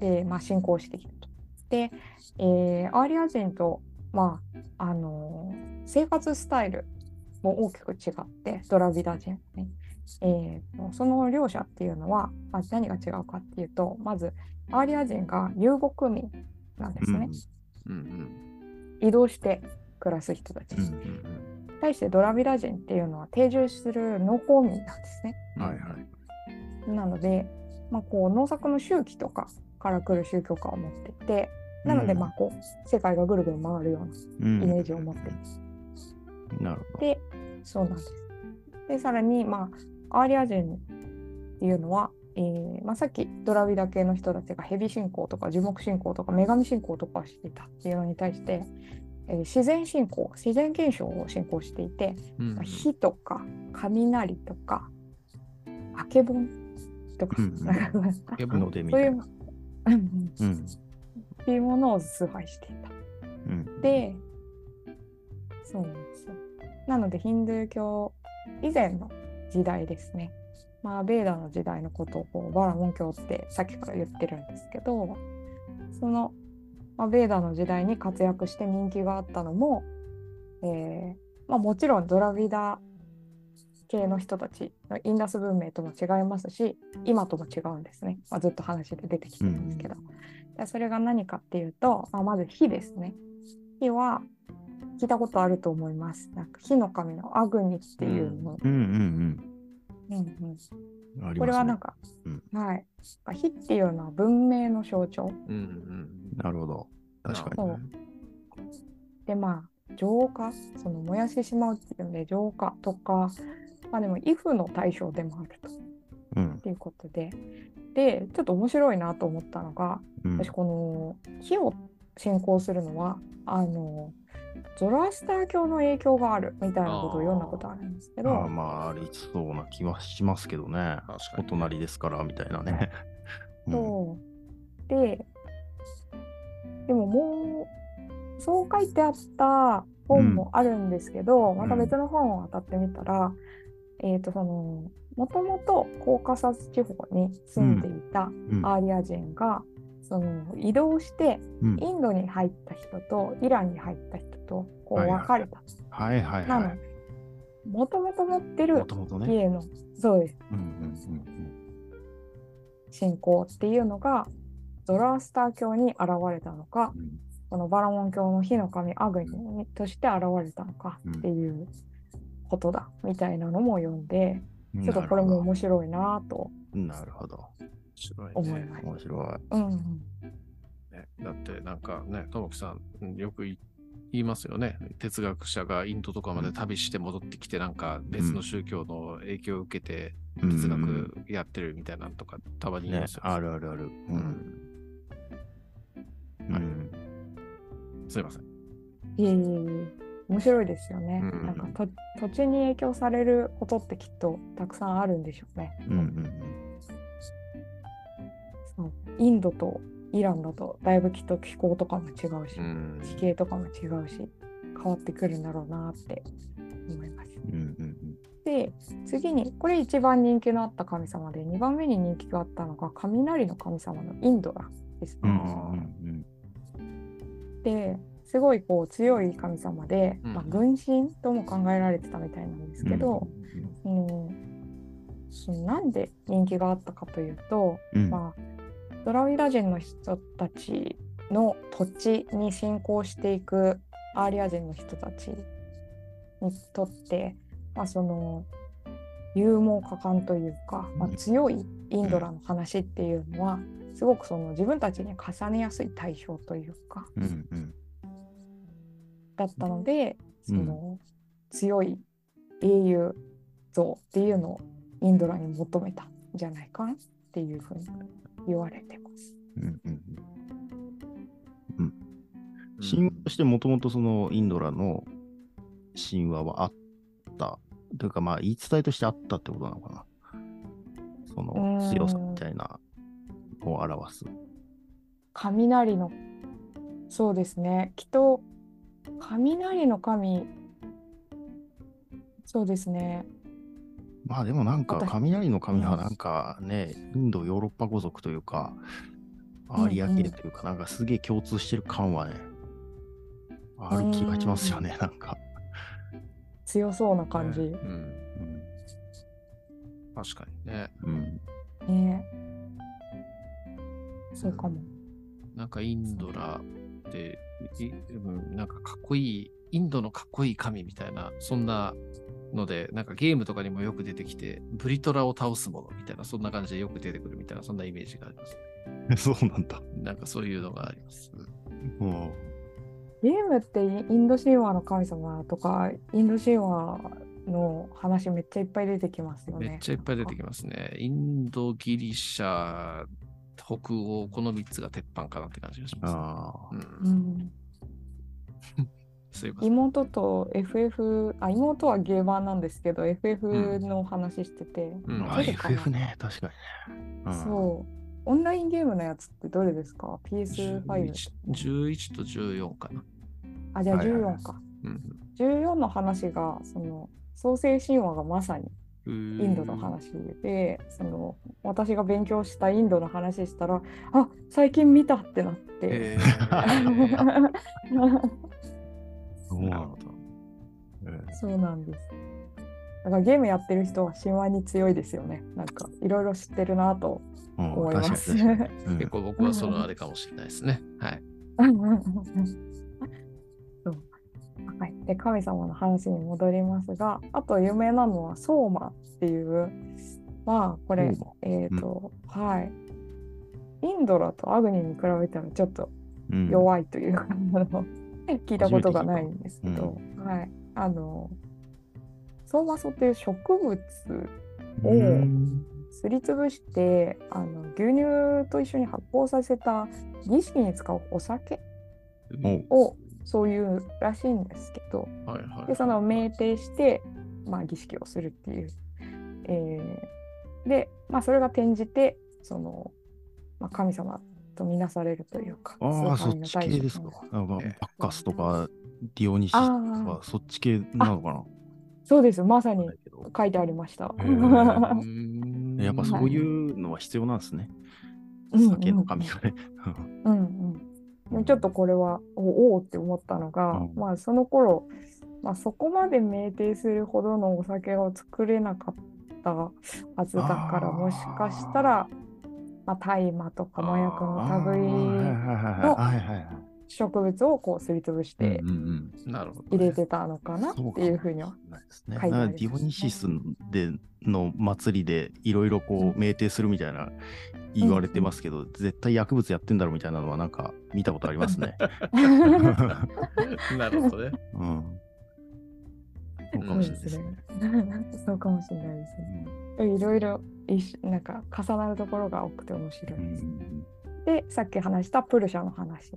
で、まあ、侵攻してきたと。で、えーアーリア人と、まああのー生活スタイルも大きく違ってドラビダ人ね。えーその両者っていうのは、まあ、何が違うかっていうとまずアーリア人が遊牧民なんですね、うん移動して暮らす人たち、うんうん対してドラビラ人っていうのは定住する農耕民なんですね。うんはいはい。なので、まあ、こう農作の周期とかから来る宗教観を持っていてなのでうん。まあこう世界がぐるぐる回るよううなイメージを持っている、なるほど。でそうなんです。でさらにまあアーリア人っていうのは、えーまあ、さっきドラビダ系の人たちがヘビ信仰とか樹木信仰とか女神信仰とかをしていたっていうのに対して、えー自然信仰自然現象を信仰していて、うん。まあ火とか雷とかあけぼんとか、うん。うんそういううん。っていうものを崇拝していた。うん。で、そうなんですよ。なので、ヒンドゥー教以前の時代ですね。まあ、ベーダの時代のことをバラモン教ってさっきから言ってるんですけど、その、まあ、ベーダの時代に活躍して人気があったのも、えーまあ、もちろんドラビダ系の人たちのインダス文明とも違いますし、今とも違うんですね。まあ、ずっと話で出てきてるんですけど。でそれが何かっていうと、まあ、まず火ですね。火は聞いたことあると思います。なんか火の神のアグニっていうの。うんうんうんうんうん。ありますね。これはなんか、うんはい。火っていうのは文明の象徴。うんうんなるほど。確かに。そうで、まあ、浄化、その燃やしてしまうっていうので、浄化とか、まあでも、イフの対象でもあるとうん。いうことで、で、ちょっと面白いなと思ったのが、うん私この火を信仰するのはあのゾロアスター教の影響があるみたいなことを読んだことあるんですけどああまあ、ありそうな気はしますけどね。確かおに。隣ですから、みたいなね。<laughs> うんそうででももうそう書いてあった本もあるんですけど、また別の本を当たってみたら、えっ、とそのもともとコーカサス地方に住んでいたうんアーリア人が、その移動してうんインドに入った人とイランに入った人とこう分かれた。はいはいなのはい。もともと持ってる。家のそうですうんうん信仰っていうのがゾロアスター教に現れたのかうんうんこのバラモン教の火の神アグニとして現れたのかっていうことだみたいなのも読んで、うん。ちょっとこれも面白いなとなるほど。面白いね思います。面白い。うんうんねだってなんかね、ともきさんうんよく言い言いますよね。哲学者がインドとかまで旅して戻ってきて、なんか別の宗教の影響を受けてうん哲学やってるみたいなのとかたまに言いねますよ、あるあるある。う。うんん。はいうん。すいません。いえいえいえ面白いですよね。うんなんかと土地に影響されることってきっとたくさんあるんでしょうね。うんうんそうインドとイランだとだいぶきっと気候とかも違うし、うん。地形とかも違うし変わってくるんだろうなって思います。うん。うんうんで次にこれ一番人気のあった神様で2番目に人気があったのが雷の神様のインドラですね。うん。うんですごいこう強い神様で、うん。まあ、軍神とも考えられてたみたいなんですけど、うん。うん。そのなんで人気があったかというと、うん。まあ、ドラウィダ人の人たちの土地に侵攻していくアーリア人の人たちにとって、まあ、その勇猛果敢というか、まあ、うん強いインドラの話っていうのはすごくその自分たちに重ねやすい対象というか。うん。うんだったので、うんその強い英雄像っていうのをインドラに求めたんじゃないかなっていうふうに言われてます。うんうんうん神話としてもともとそのインドラの神話はあった。というかまあ言い伝えとしてあったってことなのかな。その強さみたいなのを表す。雷のそうですねきっと雷の神。そうですね。まあでもなんか私雷の神はうん。なんかね、インドヨーロッパ語族というか、アーリア系というか、なんかすげえ共通してる感はね、ある気がしますよね、なんか。強そうな感じ、うん。うん。確かにね。うん。ね。そうかも。なんかインドラなんかかっこいい、インドのかっこいい神みたいな、そんなので、なんかゲームとかにもよく出てきて、ブリトラを倒すものみたいな、そんな感じでよく出てくるみたいな、そんなイメージがあります。<laughs> そうなんだ。なんかそういうのがあります。うんゲームってインド神話の神様とかインド神話の話めっちゃいっぱい出てきますよね。めっちゃいっぱい出てきますね。インド、ギリシャ、北欧、この3つが鉄板かなって感じがします。ああう、。うん。ん、すいません。妹と FF あ妹はゲーマーなんですけど FF の話してて、うん。あどれか？な FF ね、確かにね。うん。そう。オンラインゲームのやつってどれですか ?PS5 11, 11と14かな。あじゃあはいはいはい。14か、うん14の話がその創世神話がまさにうん、インドの話で、その私が勉強したインドの話したらあ最近見たってなって、えー。<laughs> そうなんだ。ええそうなんです。だからゲームやってる人は神話に強いですよね。なんかいろいろ知ってるなとうん。思います。うん。結構僕はそのあれかもしれないですね。はい。<laughs> はい、で神様の話に戻りますがあと有名なのはソーマっていうまあこれえっ、と、はい。インドラとアグニに比べたらちょっとうん。弱いというか、あの <laughs> 聞いたことがないんですけど、初はい。あのソーマソっていう植物をうん。すりつぶしてあの牛乳と一緒に発酵させた儀式に使うお酒おをそういうらしいんですけどはいはい。でその酩酊して、まあ、儀式をするっていう、えーで、まあ、それが転じてその、まあ、神様とみなされるというかああ、そっち系ですか？なんかバッカスとかディオニシスあはそっち系なのかな？そうです、まさに書いてありました。<laughs> やっぱそういうのは必要なんですね。うんうん酒の神がね。うんうん、ちょっとこれはおおーって思ったのが、うん。まあその頃、まあ、そこまで酩酊するほどのお酒を作れなかったはずだからもしかしたら、まあ、大麻とか麻薬の類は植物をこうすりつぶして入れてたのかなそうかっていうふうには。書いてありますねだからディオニシスでの祭りでいろいろこう酩酊するみたいな言われてますけど、絶対薬物やってんだろうみたいなのはなんか見たことありますね。<laughs> なるほどね。うん。そうかもしれないですねね。。そうかもしれないですね。いろいろ一緒なんか重なるところが多くて面白いうんです。で、さっき話したプルシャの話。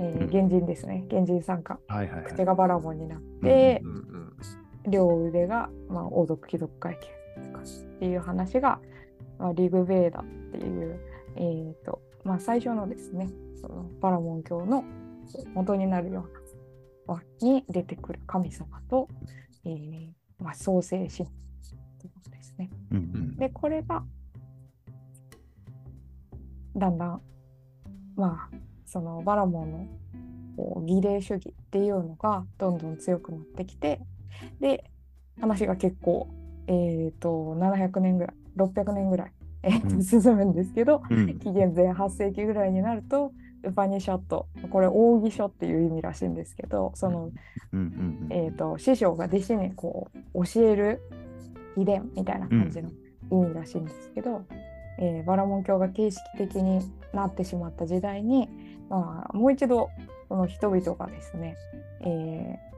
えーうん原人ですね。原人参加。はいはいはい。口がバラモンになってう、んうん両腕が、まあ、王族貴族階級っていう話が、まあ、リグベーダっていう、えーとまあ、最初のですねそのバラモン教の元になるような輪に出てくる神様と、えーまあ、創世神ということですね。うんうんでこれがだんだんまあそのバラモンのこう儀礼主義っていうのがどんどん強くなってきてで話が結構えっ、と700年ぐらい600年ぐらい、えーとうん。進むんですけどうん。紀元前8世紀ぐらいになるとウパニシャットこれ奥義書っていう意味らしいんですけどそのえー、と師匠が弟子にこう教える秘伝みたいな感じの意味らしいんですけど、えーバラモン教が形式的になってしまった時代に、まあ、もう一度この人々がですね、えー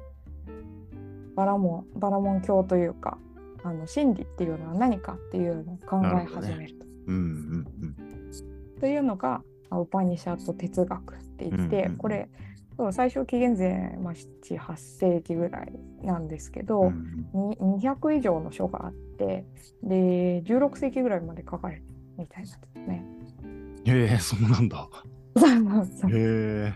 バラモンバラモン教というかあの真理っていうのは何かっていうのを考え始めると。うんうんというのがまあウパニシャット哲学って言って、うんうんこれそう最初紀元前、まあ、7、8世紀ぐらいなんですけど、うんうんに200以上の書があってで16世紀ぐらいまで書かれてるみたいなんですね。へえ、そうなんだ。そうそうへえ。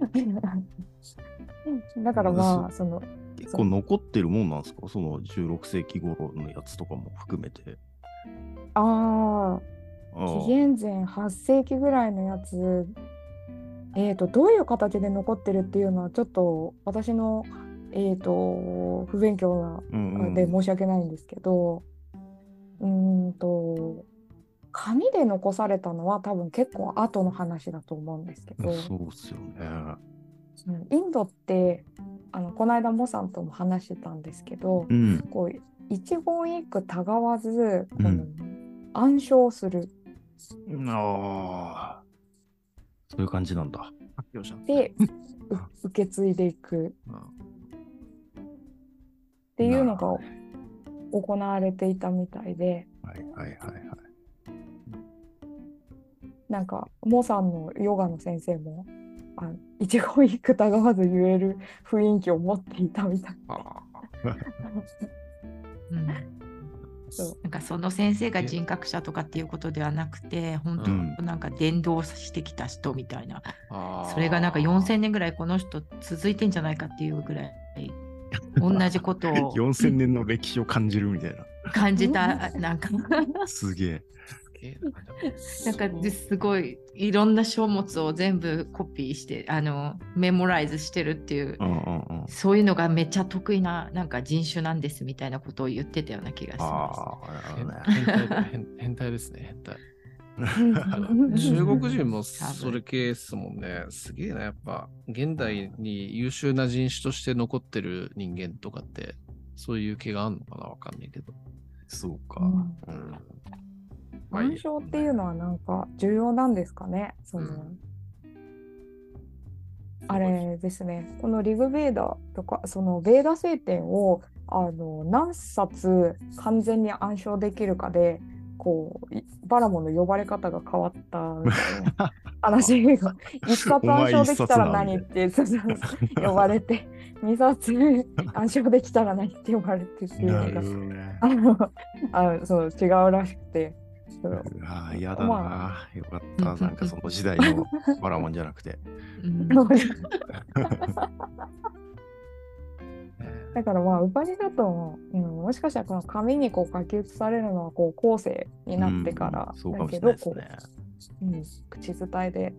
<laughs> だからまあその結構残ってるもんなんですか？その16世紀頃のやつとかも含めて。ああ紀元前8世紀ぐらいのやつえー、とどういう形で残ってるっていうのはちょっと私の、えー、と不勉強なうんうんで申し訳ないんですけどうーんと紙で残されたのは多分結構後の話だと思うんですけど、そうっすよね。うんインドってあのこの間モさんとも話してたんですけど、うん。こう一言一句たがわずこの、うん暗唱するああ。そういう感じなんだ。発表者。でう受け継いでいくうんっていうのが行われていたみたいではいはいはいはい。なんかモさんのヨガの先生もあ一言一句たがわず言える雰囲気を持っていたみたい。あうん。そう。なんかその先生が人格者とかっていうことではなくて本当なんか伝道してきた人みたいな、あそれがなんか4000年ぐらいこの人続いてんじゃないかっていうぐらい同じことを <laughs> 4000年の歴史を感じるみたい感じたなんか。な。すげえ。なんかですごいいろんな書物を全部コピーしてあのメモライズしてるっていううんうんうん。そういうのがめっちゃ得意ななんか人種なんですみたいなことを言ってたような気がします。ね。変態だ変 <laughs> 変態ですね、変態。<laughs> 中国人もそれ系っすもんね。すげえな、やっぱ。現代に優秀な人種として残ってる人間とかって、そういう気があるのかなわかんないけど。そうか。うんうん。暗唱っていうのはなんか重要なんですかね？その、うん。あれですね。このリグベーダとかそのベーダ聖典をあの何冊完全に暗唱できるかでこういバラモンの呼ばれ方が変わったみたいな話が <laughs> 一冊暗唱できたら何ってそうそうそう呼ばれて <laughs> 二冊暗唱できたら何って呼ばれてっていうなのがね。あのあのそう違うらしくて。ああ、嫌だな。まよかった。なんかその時代の <laughs> バラモンじゃなくて。うん <laughs> だからまあウパニだとも、うん、もしかしたらこの紙にこう書き写されるのはこう後世になってからうんそうかもしだけどこれないですね。う、うん、口伝えで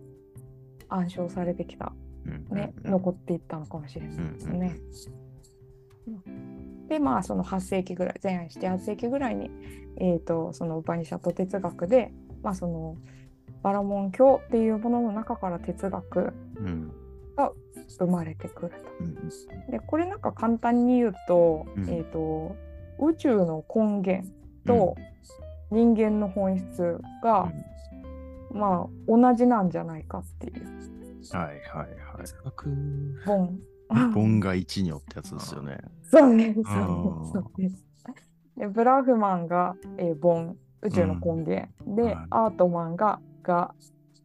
暗唱されてきた、うんねうん残っていったのかもしれないですね。でまあその8世紀ぐらい前半して8世紀ぐらいに、えー、とそのウパニシャット哲学で、まあ、そのバラモン教っていうものの中から哲学うん生まれてくると。うん。でこれなんか簡単に言うと,、うん。えー、と宇宙の根源と人間の本質が、まあ同じなんじゃないかっていう。はいはいはい。学ボン。ボンが一によってやつですよね。<laughs> そうです。そうです。でブラフマンが、えーボン宇宙の根源、で、はいアートマンがが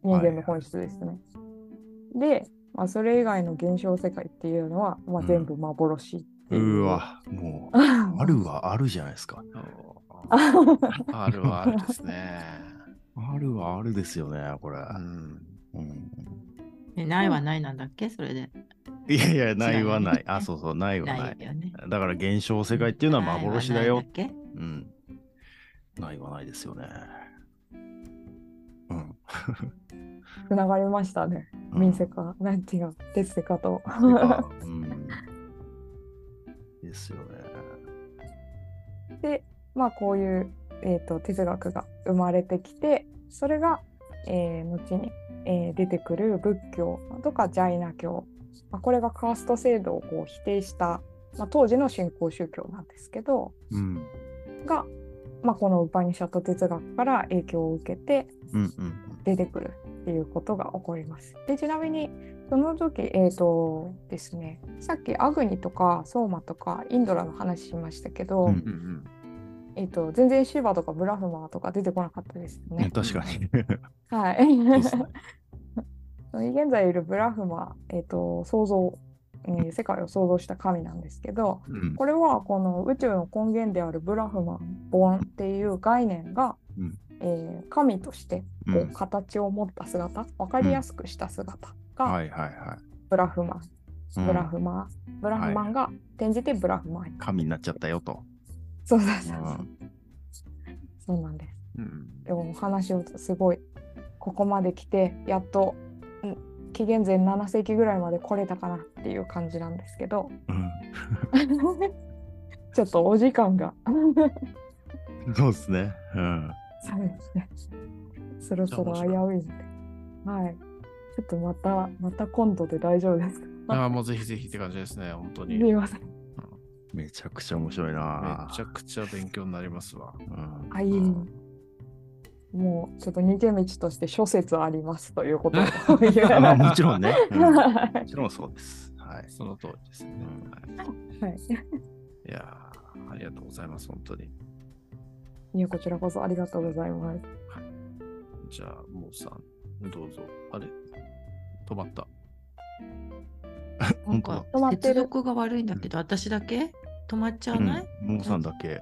人間の本質ですね。で、まあ、それ以外の現象世界っていうのは、まあ、うん全部幻っていう。うわ、もう、あ <laughs> あるはあるじゃないですか。あるはあるですね。<laughs> あるはあるですよね、これ。うんうんえないはないなんだっけ？それで。いやいや、ないはな違い。あ、そうそう、ないはなないい。よね。だから現象世界っていうのは幻だよないは。ないんだっうん。ないはないですよね。うん。つながりましたね。うん民生か、なんていうの、鉄セかと。うん。ですよね。で、まあ、こういう、えー、と哲学が生まれてきてそれが、えー後に、えー出てくる仏教とかジャイナ教、まあ、これがカースト制度をこう否定した、まあ、当時の新興宗教なんですけどうん。が、まあ、このウパニシャット哲学から影響を受けて出てくるっていうことが起こります。でちなみにその時えっ、とですねさっきアグニとかソーマとかインドラの話しましたけど、うんうんうんえっと全然シーバとかブラフマーとか出てこなかったですようん。ね。確かに。はい。<laughs> 現在いるブラフマー、えっと創造、えー世界を創造した神なんですけど、うん。これはこの宇宙の根源であるブラフマン、ボンっていう概念が、うん。えー神としてこううん。形を持った姿、わかりやすくした姿がはいはいはブラフマン、ブラフマー、ブラフマンが転じてブラフマン。神になっちゃったよと。そうそうそうそう。うん。そうなんです。うん。でもお話をすごいここまで来てやっとん紀元前7世紀ぐらいまで来れたかなっていう感じなんですけど。うん。ちょっとお時間が。そうですね。うん。そうですね。そろそろ危ういのではい。ちょっとまたまた今度で大丈夫ですか？ああ、もうぜひぜひって感じですね、本当すに。みません。めちゃくちゃ面白いなめちゃくちゃ勉強になりますわ。うん。あいいもうちょっと逃げ道として諸説ありますということ <laughs> まあもちろんね。うん <laughs> もはちろんそうです。はい。その通りですね。うんはい、いいやーありがとうございます、本当に。いやこちらこそありがとうございますじゃあ、もうさん、どうぞ。あれ止まった。なんか止まってる接続が悪いんだけど、私だけ？止まっちゃわない、うん、モーさんだけ。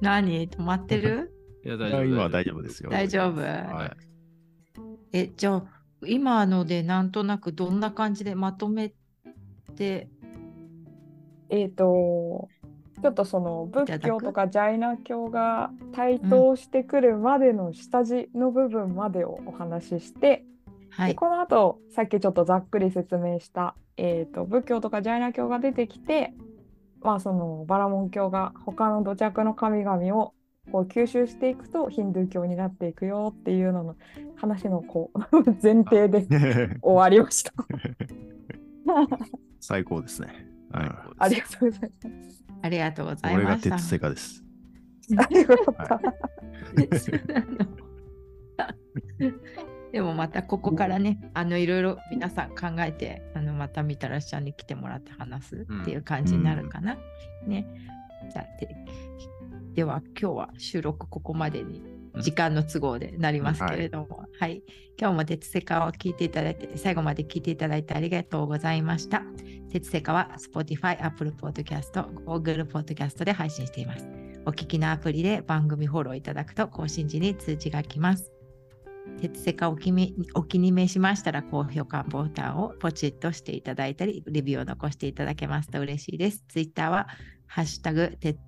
何？止まってる？いや、い大丈夫。や今は大丈夫ですよ。大丈夫、はい。え、じゃあ、今のでなんとなくどんな感じでまとめて、えっ、と、ちょっとその仏教とかジャイナ教が台頭してくるまでの下地の部分までをお話しして、はい、でこの後さっきちょっとざっくり説明した、えー、と仏教とかジャイナ教が出てきて、まあ、そのバラモン教が他の土着の神々をこう吸収していくとヒンドゥー教になっていくよっていうのの話のこう <laughs> 前提で終わりました。<laughs> 最高ですね。はいうんありがとうございます。ありがとうございこれがました。鉄セカです。<laughs> ありがとうございます。でもまたここからね、あのいろいろ皆さん考えて、あのまたみたらしちゃんに来てもらって話すっていう感じになるかな。ね。じゃあででは今日は収録ここまでに時間の都合でなりますけれども、はい、今日も鉄セカを聞いていただいて、最後まで聞いていただいてありがとうございました。鉄セカは Spotify、Apple Podcast、Google Podcast で配信しています。お聞きのアプリで番組フォローいただくと更新時に通知が来ます。鉄セカお気みお気に召しましたら、高評価ボタンをポチッとしていただいたり、レビューを残していただけますと嬉しいです。ツイッターは、ハッシュタグ、鉄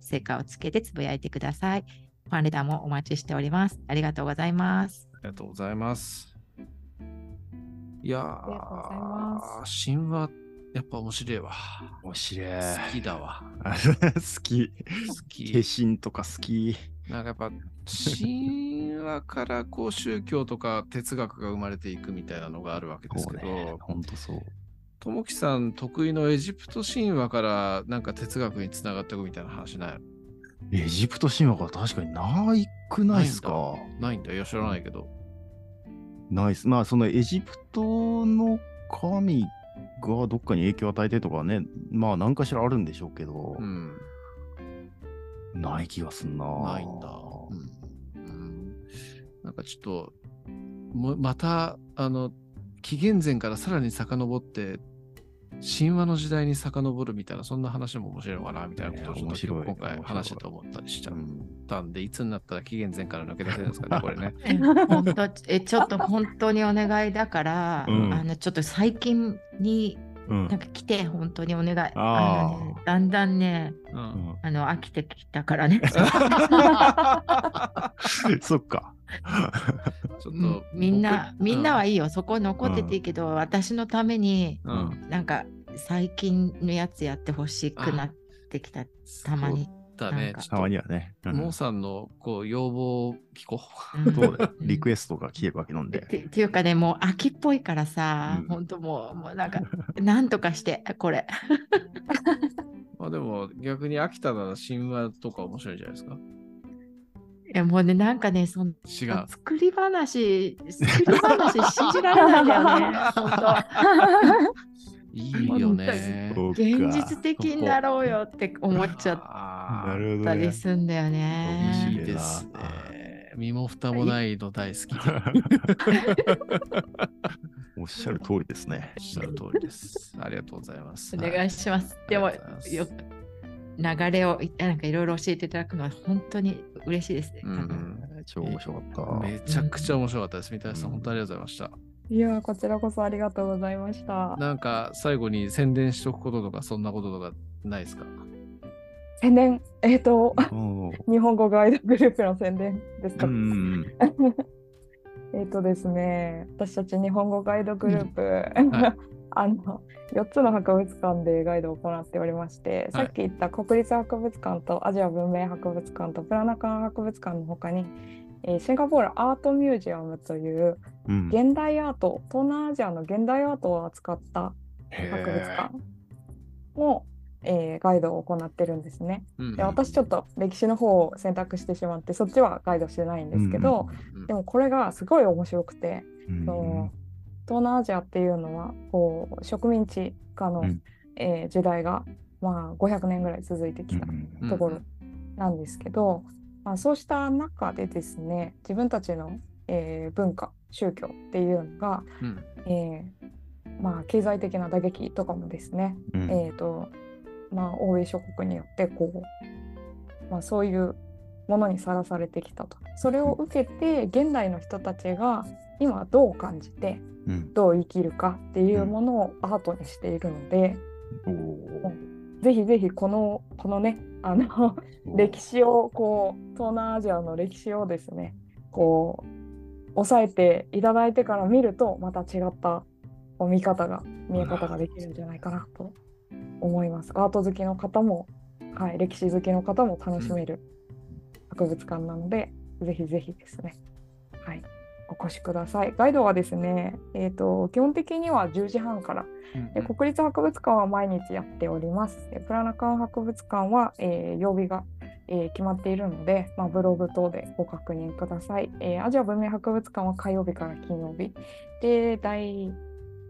セカをつけてつぶやいてください。ファンレターもお待ちしております。ありがとうございます。ありがとうございます。いやありがとうございまー、神話、やっぱ面白いわ。面白い。好きだわ。<laughs> 好き。好化き。身とか好き。なんかやっぱ、神話からこう宗教とか哲学が生まれていくみたいなのがあるわけですけど、。ほんとそう。ともきさん得意のエジプト神話からなんか哲学につながっていくみたいな話ない？エジプト神話が確かにないくないっすか？ないんだよ、知らないけど。ないっす。まあ、そのエジプトの神がどっかに影響を与えてとかね、まあ、何かしらあるんでしょうけどう、ん。ない気がすんな。ないんだ。うん。うんなんかちょっと、もまた、あの、紀元前からさらに遡って、神話の時代に遡るみたいな、そんな話も面白いのかなみたいなことをちょっと今回話してて思ったりしちゃっうんたんで、いつになったら紀元前から抜け出せるんですかね、これね。<laughs> 本当えちょっと本当にお願いだから、うんあのちょっと最近にうんなんか来て本当にお願い。あーのね、だんだんねう。うんんあの飽きてきたからね。<laughs> そっか。ちょっうんと、みんな僕みんなはいいよ、そこ残ってていいけど、私のためにうん、うんなんか最近のやつやってほしくなってきたたまに。だね。たまにはね。うと、んモーさんのこう要望を聞こうう。リクエエストが来てるわけなんで。ってっていうかね、もう秋っぽいからさ、うん本当もう、もうなんか、<laughs> なんとかして、これ。う。<laughs> まあでも逆に秋田なら神話とか面白いんじゃないですか。いやもうね、なんかね、その違う。作り話、作り話信じられないんだよね、<laughs> 本いいよね。現実的になろうよって思っちゃっあーなるほどねたり。すんだよいいね。ですね。身も蓋もないの大好き。<laughs> おっしゃる通りですねおっ。しゃる通りです。ありがとうございます。お願いします。でも、よ流れをいなんかいろいろ教えていただくのは本当に嬉しいですね。超面白かった。めちゃくちゃ面白かったです。三谷さん本当にありがとうございました。いやー、こちらこそありがとうございました。なんか最後に宣伝しとくこととか、そんなこととかないですか？宣伝、えっ、ー <laughs> 日本語ガイドグループの宣伝ですか？うん。<laughs> えっとですね、私たち日本語ガイドグループ、はい <laughs> あの4つの博物館でガイドを行っておりまして、さっき言った国立博物館とアジア文明博物館とプラナカン博物館の他に、えーシンガポールアートミュージアムといううん。現代アート、東南アジアの現代アートを扱った博物館も、えーガイドを行ってるんですね。うんで私ちょっと歴史の方を選択してしまってそっちはガイドしてないんですけど、うんでもこれがすごい面白くて、うんその東南アジアっていうのはこう植民地化の、うん。えー時代が、まあ、500年ぐらい続いてきたうん。ところなんですけど、まあ、そうした中でですね自分たちの、えー文化宗教っていうのが、うん。えーまあ、経済的な打撃とかもですね、うん。えーとまあ、欧米諸国によってこう、まあ、そういうものにさらされてきたと。それを受けて現代の人たちが今どう感じてうん。どう生きるかっていうものをアートにしているので、おーぜひぜひこのこのねあの歴史をこう東南アジアの歴史をですねこう押さえていただいてから見るとまた違った見方が見え方ができるんじゃないかなと思います。アート好きの方も、はい、歴史好きの方も楽しめる博物館なので、ぜひぜひですね、はい、お越しください。ガイドはですね、えー、と基本的には10時半からで国立博物館は毎日やっております。でプラナカン博物館は、えー曜日が、えー決まっているので、まあ、ブログ等でご確認ください。えーアジア文明博物館は火曜日から金曜日。で、第、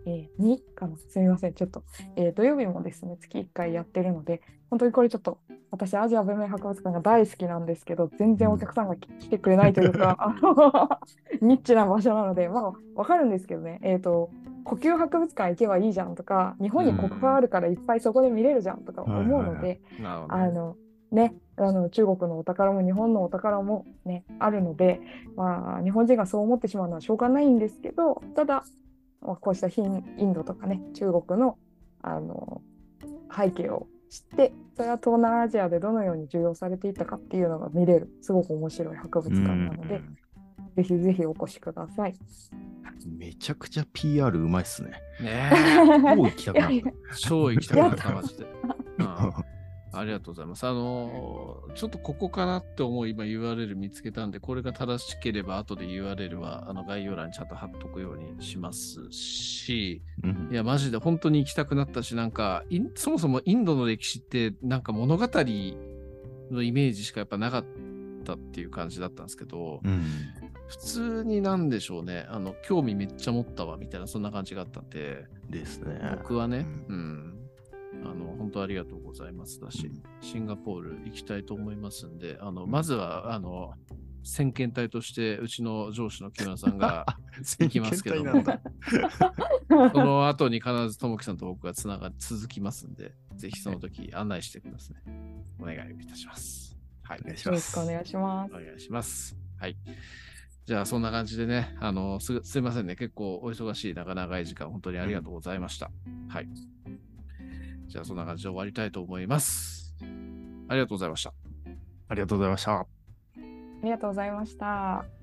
えー2かな？すみません。ちょっと、えー土曜日もですね、月1回やってるので、本当にこれちょっと、私、アジア文明博物館が大好きなんですけど、全然お客さんが来来てくれないというか、あの <laughs> ニッチな場所なので、まあ、わかるんですけどね、えっ、と、呼吸博物館行けばいいじゃんとか、日本に国宝あるからいっぱいそこで見れるじゃんとか思うので、あの、ね、あの中国のお宝も日本のお宝もね、あるので、まあ、日本人がそう思ってしまうのはしょうがないんですけど、ただ、まあ、こうしたヒンインドとかね、中国のあの背景を知って、それは東南アジアでどのように受容されていったかっていうのが見れる、すごく面白い博物館なので、ぜひぜひお越しください。めちゃくちゃ PR うまいっすね。ねもう行きたくなった。超行きたくなった、マジで。<laughs> うんありがとうございます。あのーちょっとここかなって思い、今 URL 見つけたんで、これが正しければ、後で URL はあの概要欄にちゃんと貼っとくようにしますし、うん。いや、マジで本当に行きたくなったし、なんか、そもそもインドの歴史って、なんか物語のイメージしかやっぱなかったっていう感じだったんですけど、うん。普通になんでしょうね、あの、興味めっちゃ持ったわ、みたいな、そんな感じがあったんで、ですね。僕はね、うん、あの、本当ありがとうございますだし、シンガポール行きたいと思いますんで、あの、まずは、あの、先見隊として、うちの上司の木村さんが <laughs> 行きますけどもその後に必ずともきさんと僕がつなが続きますんで、ぜひその時案内してください。お願いいたします。はい。お願いしよろします。くお願いします。お願いします。はい。じゃあ、そんな感じでね、あの、すすいませんね。結構お忙しい、長々い時間、本当にありがとうございました。はい。じゃあ、そんな感じで終わりたいと思います。ありがとうございました。ありがとうございました。ありがとうございました。